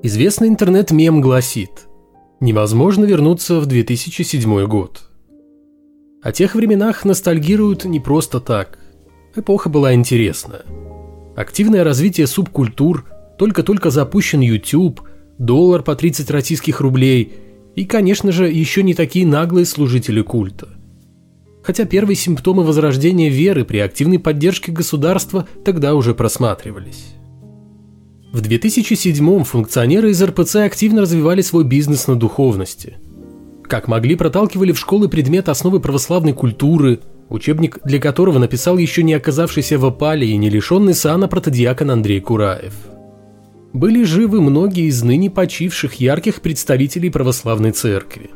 Известный интернет-мем гласит «Невозможно вернуться в 2007 год». О тех временах ностальгируют не просто так. Эпоха была интересная. Активное развитие субкультур, только-только запущен YouTube, доллар по 30 российских рублей и, конечно же, еще не такие наглые служители культа. Хотя первые симптомы возрождения веры при активной поддержке государства тогда уже просматривались. В 2007-м функционеры из РПЦ активно развивали свой бизнес на духовности. Как могли, проталкивали в школы предмет основы православной культуры, учебник для которого написал еще не оказавшийся в опале и не лишенный сана протодиакон Андрей Кураев. Были живы многие из ныне почивших ярких представителей православной церкви.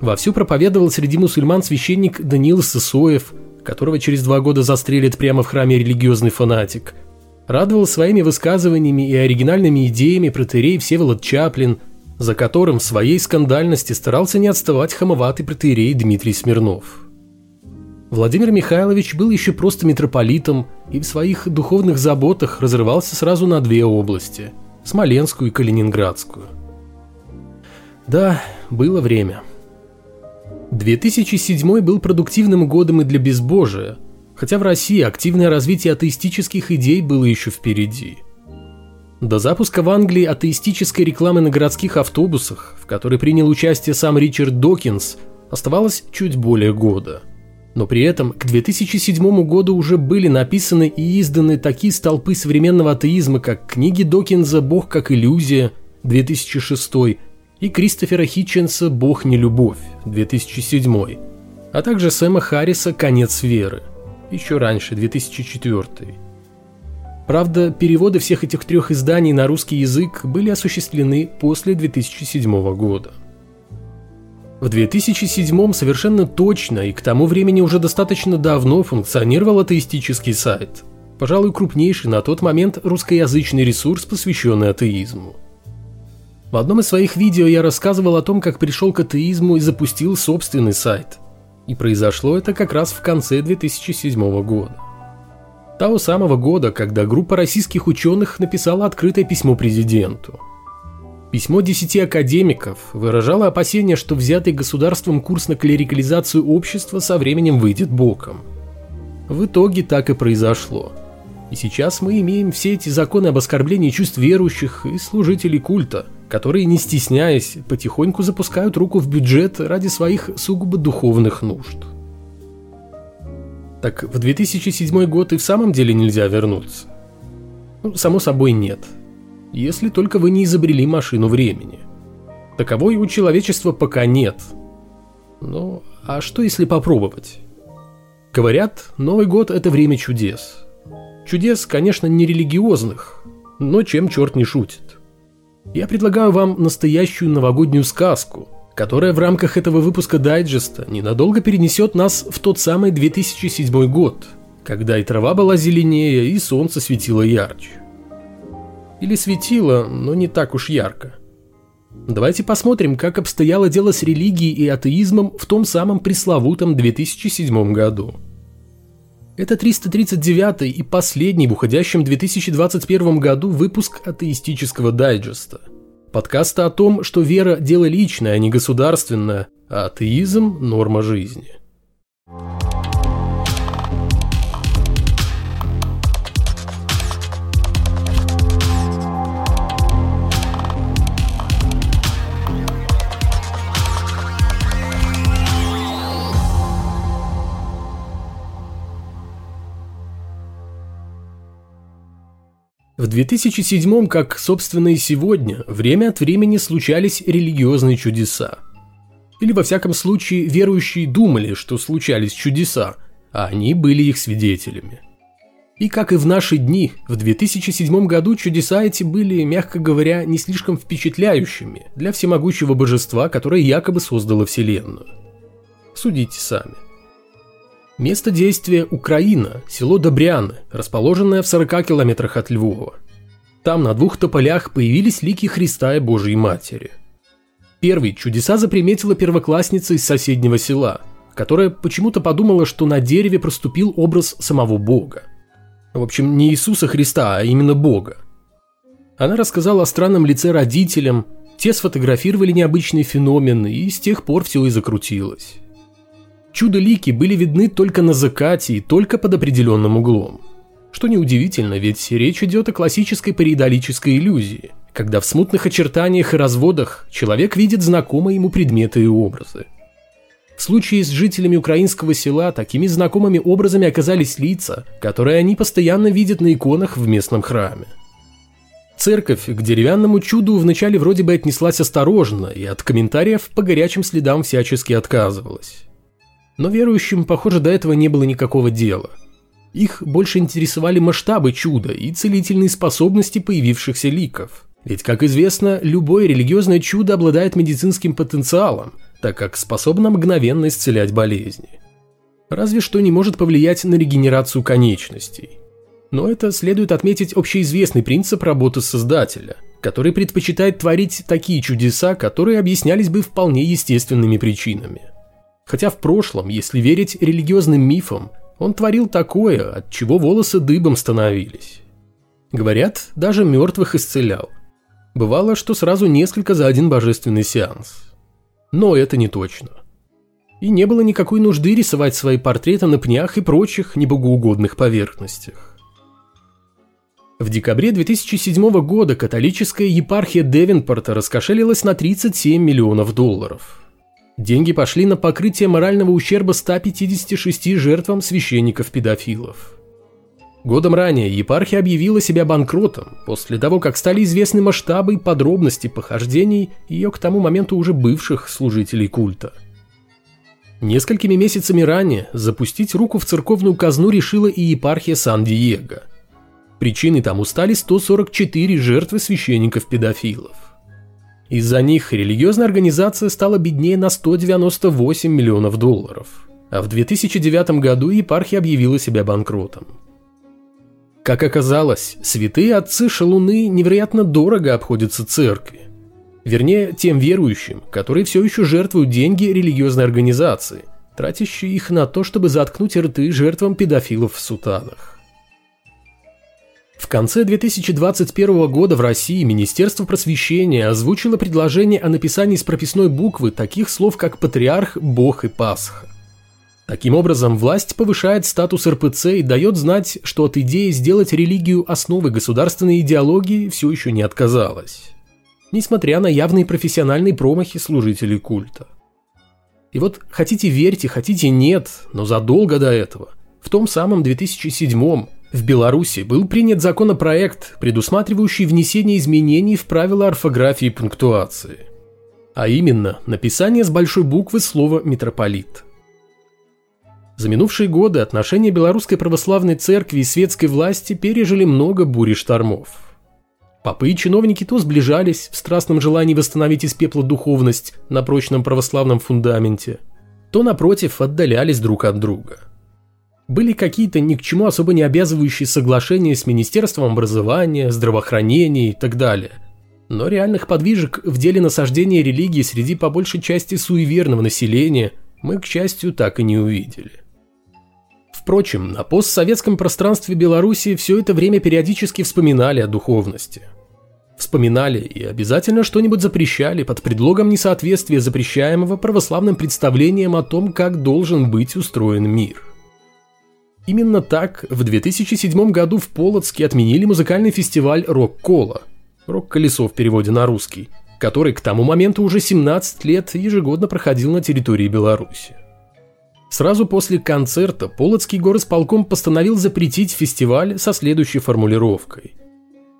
Вовсю проповедовал среди мусульман священник Даниил Сысоев, которого через два года застрелит прямо в храме религиозный фанатик – радовал своими высказываниями и оригинальными идеями протерей Всеволод Чаплин, за которым в своей скандальности старался не отставать хамоватый протерей Дмитрий Смирнов. Владимир Михайлович был еще просто митрополитом и в своих духовных заботах разрывался сразу на две области – Смоленскую и Калининградскую. Да, было время. 2007 был продуктивным годом и для безбожия – хотя в России активное развитие атеистических идей было еще впереди. До запуска в Англии атеистической рекламы на городских автобусах, в которой принял участие сам Ричард Докинс, оставалось чуть более года. Но при этом к 2007 году уже были написаны и изданы такие столпы современного атеизма, как книги Докинза «Бог как иллюзия» 2006 и Кристофера Хитченса «Бог не любовь» 2007, а также Сэма Харриса «Конец веры» еще раньше, 2004. Правда, переводы всех этих трех изданий на русский язык были осуществлены после 2007 года. В 2007 совершенно точно и к тому времени уже достаточно давно функционировал атеистический сайт, пожалуй, крупнейший на тот момент русскоязычный ресурс, посвященный атеизму. В одном из своих видео я рассказывал о том, как пришел к атеизму и запустил собственный сайт – и произошло это как раз в конце 2007 года. Того самого года, когда группа российских ученых написала открытое письмо президенту. Письмо десяти академиков выражало опасение, что взятый государством курс на клерикализацию общества со временем выйдет боком. В итоге так и произошло. И сейчас мы имеем все эти законы об оскорблении чувств верующих и служителей культа – которые, не стесняясь, потихоньку запускают руку в бюджет ради своих сугубо духовных нужд. Так в 2007 год и в самом деле нельзя вернуться? Ну, само собой нет. Если только вы не изобрели машину времени. Таковой у человечества пока нет. Ну, а что если попробовать? Говорят, Новый год – это время чудес. Чудес, конечно, не религиозных, но чем черт не шутит. Я предлагаю вам настоящую новогоднюю сказку, которая в рамках этого выпуска дайджеста ненадолго перенесет нас в тот самый 2007 год, когда и трава была зеленее, и солнце светило ярче. Или светило, но не так уж ярко. Давайте посмотрим, как обстояло дело с религией и атеизмом в том самом пресловутом 2007 году. Это 339 и последний в уходящем 2021 году выпуск атеистического дайджеста. Подкаста о том, что вера – дело личное, а не государственное, а атеизм – норма жизни. В 2007, как, собственно, и сегодня, время от времени случались религиозные чудеса. Или, во всяком случае, верующие думали, что случались чудеса, а они были их свидетелями. И как и в наши дни, в 2007 году чудеса эти были, мягко говоря, не слишком впечатляющими для всемогущего божества, которое якобы создало Вселенную. Судите сами. Место действия – Украина, село Добряны, расположенное в 40 километрах от Львова. Там на двух тополях появились лики Христа и Божьей Матери. Первый чудеса заприметила первоклассница из соседнего села, которая почему-то подумала, что на дереве проступил образ самого Бога. В общем, не Иисуса Христа, а именно Бога. Она рассказала о странном лице родителям, те сфотографировали необычный феномен, и с тех пор все и закрутилось. Чудо-лики были видны только на закате и только под определенным углом. Что неудивительно, ведь речь идет о классической паридолической иллюзии, когда в смутных очертаниях и разводах человек видит знакомые ему предметы и образы. В случае с жителями украинского села такими знакомыми образами оказались лица, которые они постоянно видят на иконах в местном храме. Церковь к деревянному чуду вначале вроде бы отнеслась осторожно и от комментариев по горячим следам всячески отказывалась. Но верующим, похоже, до этого не было никакого дела. Их больше интересовали масштабы чуда и целительные способности появившихся ликов. Ведь, как известно, любое религиозное чудо обладает медицинским потенциалом, так как способно мгновенно исцелять болезни. Разве что не может повлиять на регенерацию конечностей. Но это следует отметить общеизвестный принцип работы создателя, который предпочитает творить такие чудеса, которые объяснялись бы вполне естественными причинами. Хотя в прошлом, если верить религиозным мифам, он творил такое, от чего волосы дыбом становились. Говорят, даже мертвых исцелял. Бывало, что сразу несколько за один божественный сеанс. Но это не точно. И не было никакой нужды рисовать свои портреты на пнях и прочих небогоугодных поверхностях. В декабре 2007 года католическая епархия Девенпорта раскошелилась на 37 миллионов долларов. Деньги пошли на покрытие морального ущерба 156 жертвам священников-педофилов. Годом ранее епархия объявила себя банкротом, после того, как стали известны масштабы и подробности похождений ее к тому моменту уже бывших служителей культа. Несколькими месяцами ранее запустить руку в церковную казну решила и епархия Сан-Диего. Причиной тому стали 144 жертвы священников-педофилов. Из-за них религиозная организация стала беднее на 198 миллионов долларов, а в 2009 году епархия объявила себя банкротом. Как оказалось, святые отцы шалуны невероятно дорого обходятся церкви. Вернее, тем верующим, которые все еще жертвуют деньги религиозной организации, тратящие их на то, чтобы заткнуть рты жертвам педофилов в сутанах. В конце 2021 года в России Министерство просвещения озвучило предложение о написании с прописной буквы таких слов, как «патриарх», «бог» и «пасха». Таким образом, власть повышает статус РПЦ и дает знать, что от идеи сделать религию основой государственной идеологии все еще не отказалась. Несмотря на явные профессиональные промахи служителей культа. И вот хотите верьте, хотите нет, но задолго до этого, в том самом 2007 в Беларуси был принят законопроект, предусматривающий внесение изменений в правила орфографии и пунктуации. А именно, написание с большой буквы слова «митрополит». За минувшие годы отношения Белорусской Православной Церкви и светской власти пережили много бурь и штормов. Попы и чиновники то сближались в страстном желании восстановить из пепла духовность на прочном православном фундаменте, то, напротив, отдалялись друг от друга – были какие-то ни к чему особо не обязывающие соглашения с Министерством образования, здравоохранения и так далее. Но реальных подвижек в деле насаждения религии среди по большей части суеверного населения мы, к счастью, так и не увидели. Впрочем, на постсоветском пространстве Беларуси все это время периодически вспоминали о духовности. Вспоминали и обязательно что-нибудь запрещали под предлогом несоответствия запрещаемого православным представлениям о том, как должен быть устроен мир. Именно так в 2007 году в Полоцке отменили музыкальный фестиваль «Рок-кола» «Рок-колесо» в переводе на русский, который к тому моменту уже 17 лет ежегодно проходил на территории Беларуси. Сразу после концерта Полоцкий горосполком постановил запретить фестиваль со следующей формулировкой.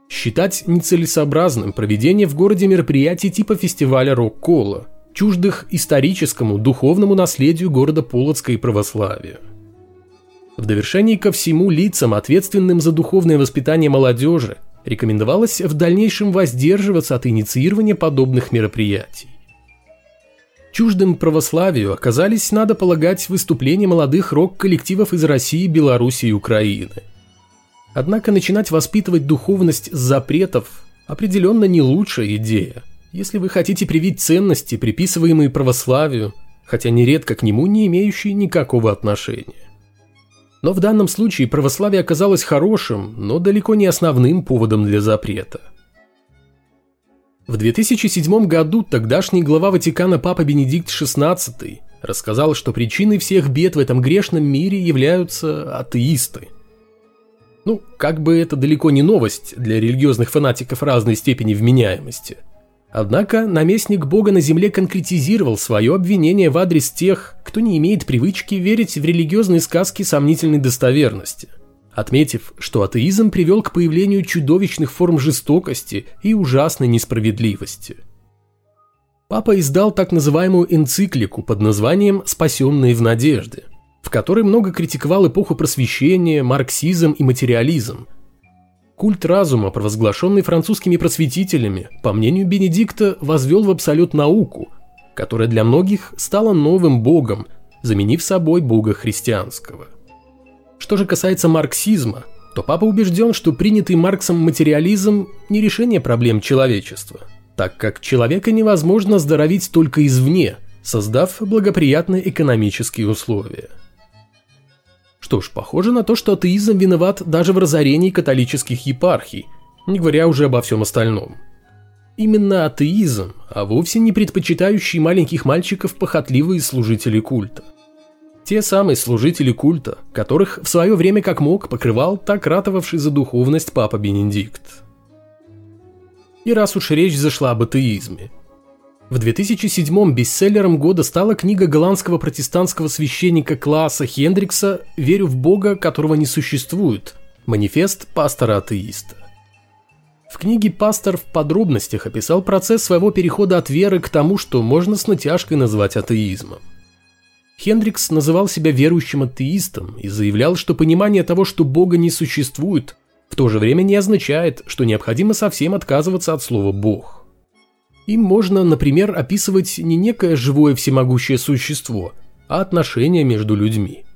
Считать нецелесообразным проведение в городе мероприятий типа фестиваля «Рок-кола», чуждых историческому, духовному наследию города Полоцка и православия. В довершении ко всему лицам, ответственным за духовное воспитание молодежи, рекомендовалось в дальнейшем воздерживаться от инициирования подобных мероприятий. Чуждым православию оказались, надо полагать, выступления молодых рок-коллективов из России, Беларуси и Украины. Однако начинать воспитывать духовность с запретов определенно не лучшая идея, если вы хотите привить ценности, приписываемые православию, хотя нередко к нему не имеющие никакого отношения. Но в данном случае православие оказалось хорошим, но далеко не основным поводом для запрета. В 2007 году тогдашний глава Ватикана Папа Бенедикт XVI рассказал, что причиной всех бед в этом грешном мире являются атеисты. Ну, как бы это далеко не новость для религиозных фанатиков разной степени вменяемости. Однако наместник Бога на земле конкретизировал свое обвинение в адрес тех, кто не имеет привычки верить в религиозные сказки сомнительной достоверности отметив, что атеизм привел к появлению чудовищных форм жестокости и ужасной несправедливости. Папа издал так называемую энциклику под названием «Спасенные в надежде», в которой много критиковал эпоху просвещения, марксизм и материализм. Культ разума, провозглашенный французскими просветителями, по мнению Бенедикта, возвел в абсолют науку, которая для многих стала новым богом, заменив собой бога христианского. Что же касается марксизма, то папа убежден, что принятый Марксом материализм не решение проблем человечества, так как человека невозможно здоровить только извне, создав благоприятные экономические условия. Что ж, похоже на то, что атеизм виноват даже в разорении католических епархий, не говоря уже обо всем остальном. Именно атеизм, а вовсе не предпочитающий маленьких мальчиков похотливые служители культа – те самые служители культа, которых в свое время как мог покрывал так ратовавший за духовность папа Бенедикт. И раз уж речь зашла об атеизме. В 2007-м бестселлером года стала книга голландского протестантского священника Класса Хендрикса «Верю в Бога, которого не существует. Манифест пастора-атеиста». В книге пастор в подробностях описал процесс своего перехода от веры к тому, что можно с натяжкой назвать атеизмом. Хендрикс называл себя верующим атеистом и заявлял, что понимание того, что Бога не существует, в то же время не означает, что необходимо совсем отказываться от слова «Бог». Им можно, например, описывать не некое живое всемогущее существо, а отношения между людьми.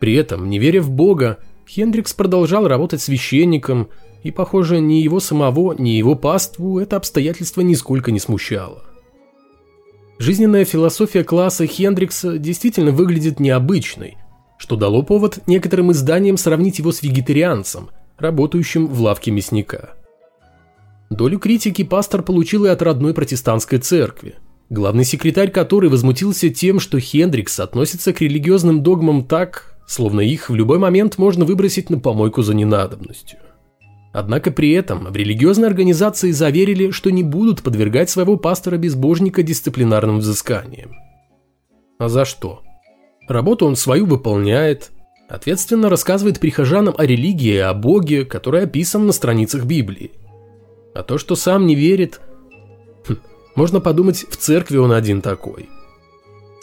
При этом, не веря в Бога, Хендрикс продолжал работать священником, и, похоже, ни его самого, ни его паству это обстоятельство нисколько не смущало. Жизненная философия класса Хендрикса действительно выглядит необычной, что дало повод некоторым изданиям сравнить его с вегетарианцем, работающим в лавке мясника. Долю критики пастор получил и от родной протестантской церкви, главный секретарь которой возмутился тем, что Хендрикс относится к религиозным догмам так, словно их в любой момент можно выбросить на помойку за ненадобностью. Однако при этом в религиозной организации заверили, что не будут подвергать своего пастора-безбожника дисциплинарным взысканиям. А за что? Работу он свою выполняет, ответственно рассказывает прихожанам о религии и о Боге, который описан на страницах Библии. А то, что сам не верит, хм, можно подумать, в церкви он один такой –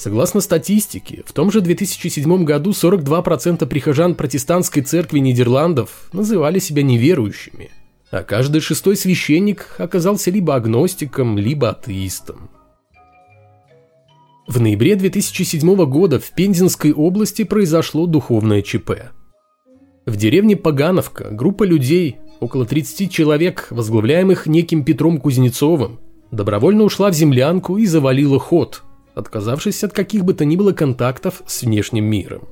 Согласно статистике, в том же 2007 году 42% прихожан протестантской церкви Нидерландов называли себя неверующими, а каждый шестой священник оказался либо агностиком, либо атеистом. В ноябре 2007 года в Пензенской области произошло духовное ЧП. В деревне Пагановка группа людей, около 30 человек, возглавляемых неким Петром Кузнецовым, добровольно ушла в землянку и завалила ход – отказавшись от каких бы то ни было контактов с внешним миром.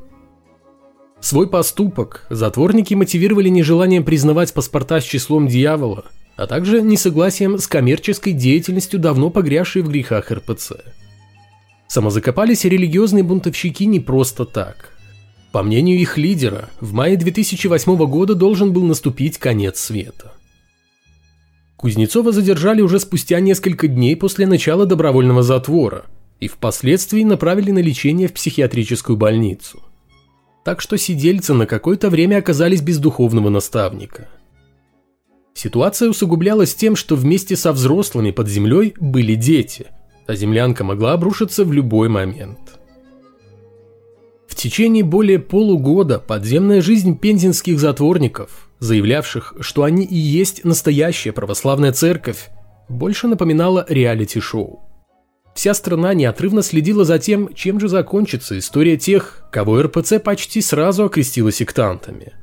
Свой поступок затворники мотивировали нежеланием признавать паспорта с числом дьявола, а также несогласием с коммерческой деятельностью давно погрязшей в грехах РПЦ. Самозакопались религиозные бунтовщики не просто так. По мнению их лидера, в мае 2008 года должен был наступить конец света. Кузнецова задержали уже спустя несколько дней после начала добровольного затвора – и впоследствии направили на лечение в психиатрическую больницу. Так что сидельцы на какое-то время оказались без духовного наставника. Ситуация усугублялась тем, что вместе со взрослыми под землей были дети, а землянка могла обрушиться в любой момент. Течение более полугода подземная жизнь пензенских затворников, заявлявших, что они и есть настоящая православная церковь, больше напоминала реалити-шоу. Вся страна неотрывно следила за тем, чем же закончится история тех, кого РПЦ почти сразу окрестила сектантами.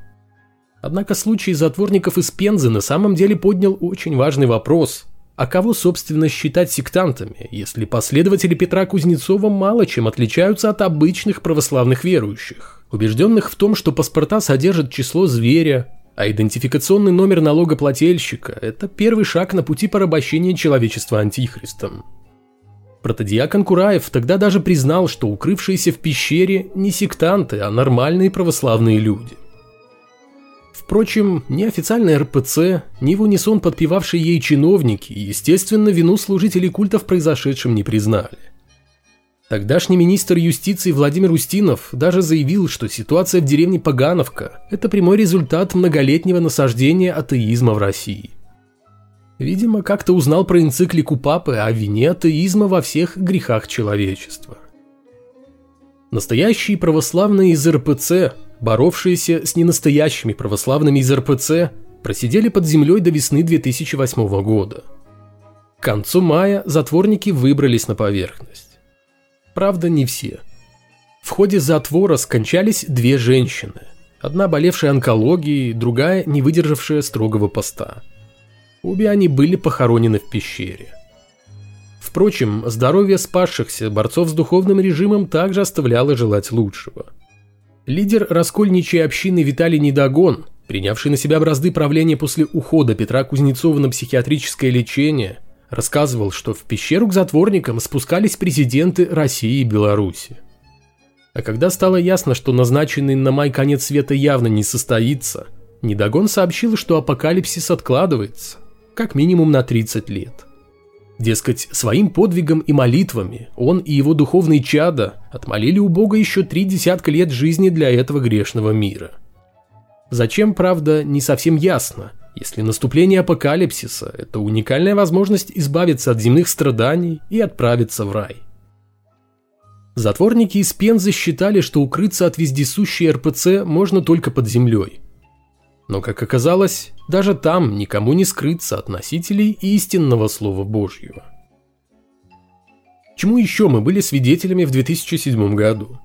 Однако случай затворников из Пензы на самом деле поднял очень важный вопрос – а кого, собственно, считать сектантами, если последователи Петра Кузнецова мало чем отличаются от обычных православных верующих, убежденных в том, что паспорта содержат число зверя, а идентификационный номер налогоплательщика – это первый шаг на пути порабощения человечества антихристом. Протодиакон Кураев тогда даже признал, что укрывшиеся в пещере не сектанты, а нормальные православные люди. Впрочем, ни официальная РПЦ, ни в унисон подпевавшие ей чиновники, естественно, вину служителей культа в произошедшем не признали. Тогдашний министр юстиции Владимир Устинов даже заявил, что ситуация в деревне Пагановка – это прямой результат многолетнего насаждения атеизма в России. Видимо, как-то узнал про энциклику Папы о вине атеизма во всех грехах человечества. Настоящие православные из РПЦ, боровшиеся с ненастоящими православными из РПЦ, просидели под землей до весны 2008 года. К концу мая затворники выбрались на поверхность. Правда, не все. В ходе затвора скончались две женщины. Одна болевшая онкологией, другая не выдержавшая строгого поста. Обе они были похоронены в пещере. Впрочем, здоровье спасшихся борцов с духовным режимом также оставляло желать лучшего. Лидер раскольничьей общины Виталий Недогон, принявший на себя бразды правления после ухода Петра Кузнецова на психиатрическое лечение, рассказывал, что в пещеру к затворникам спускались президенты России и Беларуси. А когда стало ясно, что назначенный на май конец света явно не состоится, Недогон сообщил, что апокалипсис откладывается, как минимум на 30 лет. Дескать, своим подвигом и молитвами он и его духовные чада отмолили у Бога еще три десятка лет жизни для этого грешного мира. Зачем, правда, не совсем ясно, если наступление апокалипсиса – это уникальная возможность избавиться от земных страданий и отправиться в рай. Затворники из Пензы считали, что укрыться от вездесущей РПЦ можно только под землей. Но, как оказалось, даже там никому не скрыться от носителей истинного Слова Божьего. Чему еще мы были свидетелями в 2007 году?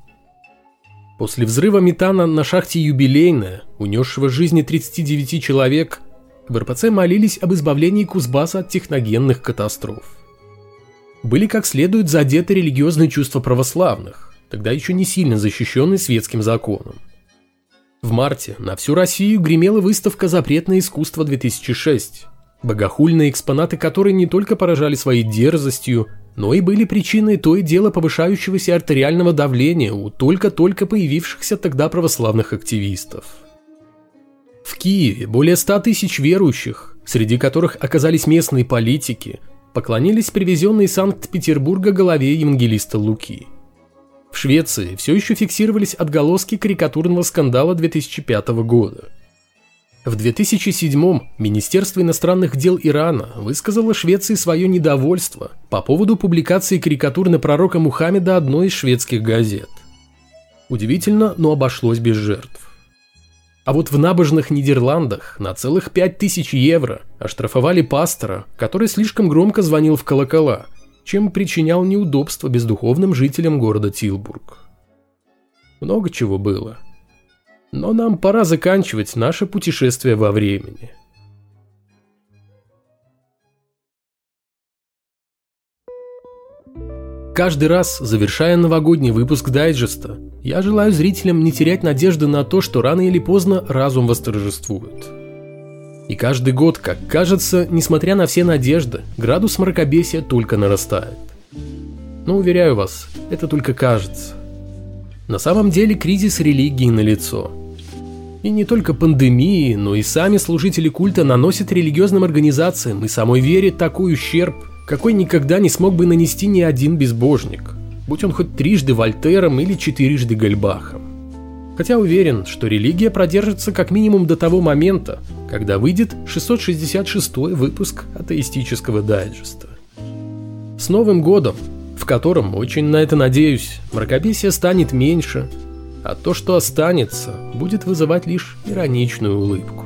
После взрыва метана на шахте «Юбилейная», унесшего жизни 39 человек, в РПЦ молились об избавлении Кузбасса от техногенных катастроф. Были как следует задеты религиозные чувства православных, тогда еще не сильно защищенные светским законом. В марте на всю Россию гремела выставка «Запретное искусство 2006», богохульные экспонаты которой не только поражали своей дерзостью, но и были причиной то и дело повышающегося артериального давления у только-только появившихся тогда православных активистов. В Киеве более 100 тысяч верующих, среди которых оказались местные политики, поклонились привезенной из Санкт-Петербурга голове евангелиста Луки. В Швеции все еще фиксировались отголоски карикатурного скандала 2005 года. В 2007-м Министерство иностранных дел Ирана высказало Швеции свое недовольство по поводу публикации карикатур на пророка Мухаммеда одной из шведских газет. Удивительно, но обошлось без жертв. А вот в набожных Нидерландах на целых 5000 евро оштрафовали пастора, который слишком громко звонил в колокола, чем причинял неудобства бездуховным жителям города Тилбург. Много чего было. Но нам пора заканчивать наше путешествие во времени. Каждый раз, завершая новогодний выпуск дайджеста, я желаю зрителям не терять надежды на то, что рано или поздно разум восторжествует. И каждый год, как кажется, несмотря на все надежды, градус мракобесия только нарастает. Но уверяю вас, это только кажется. На самом деле кризис религии налицо. И не только пандемии, но и сами служители культа наносят религиозным организациям и самой вере такой ущерб – какой никогда не смог бы нанести ни один безбожник, будь он хоть трижды Вольтером или четырежды Гальбахом. Хотя уверен, что религия продержится как минимум до того момента, когда выйдет 666 выпуск атеистического дайджеста. С Новым годом, в котором, очень на это надеюсь, мракобесие станет меньше, а то, что останется, будет вызывать лишь ироничную улыбку.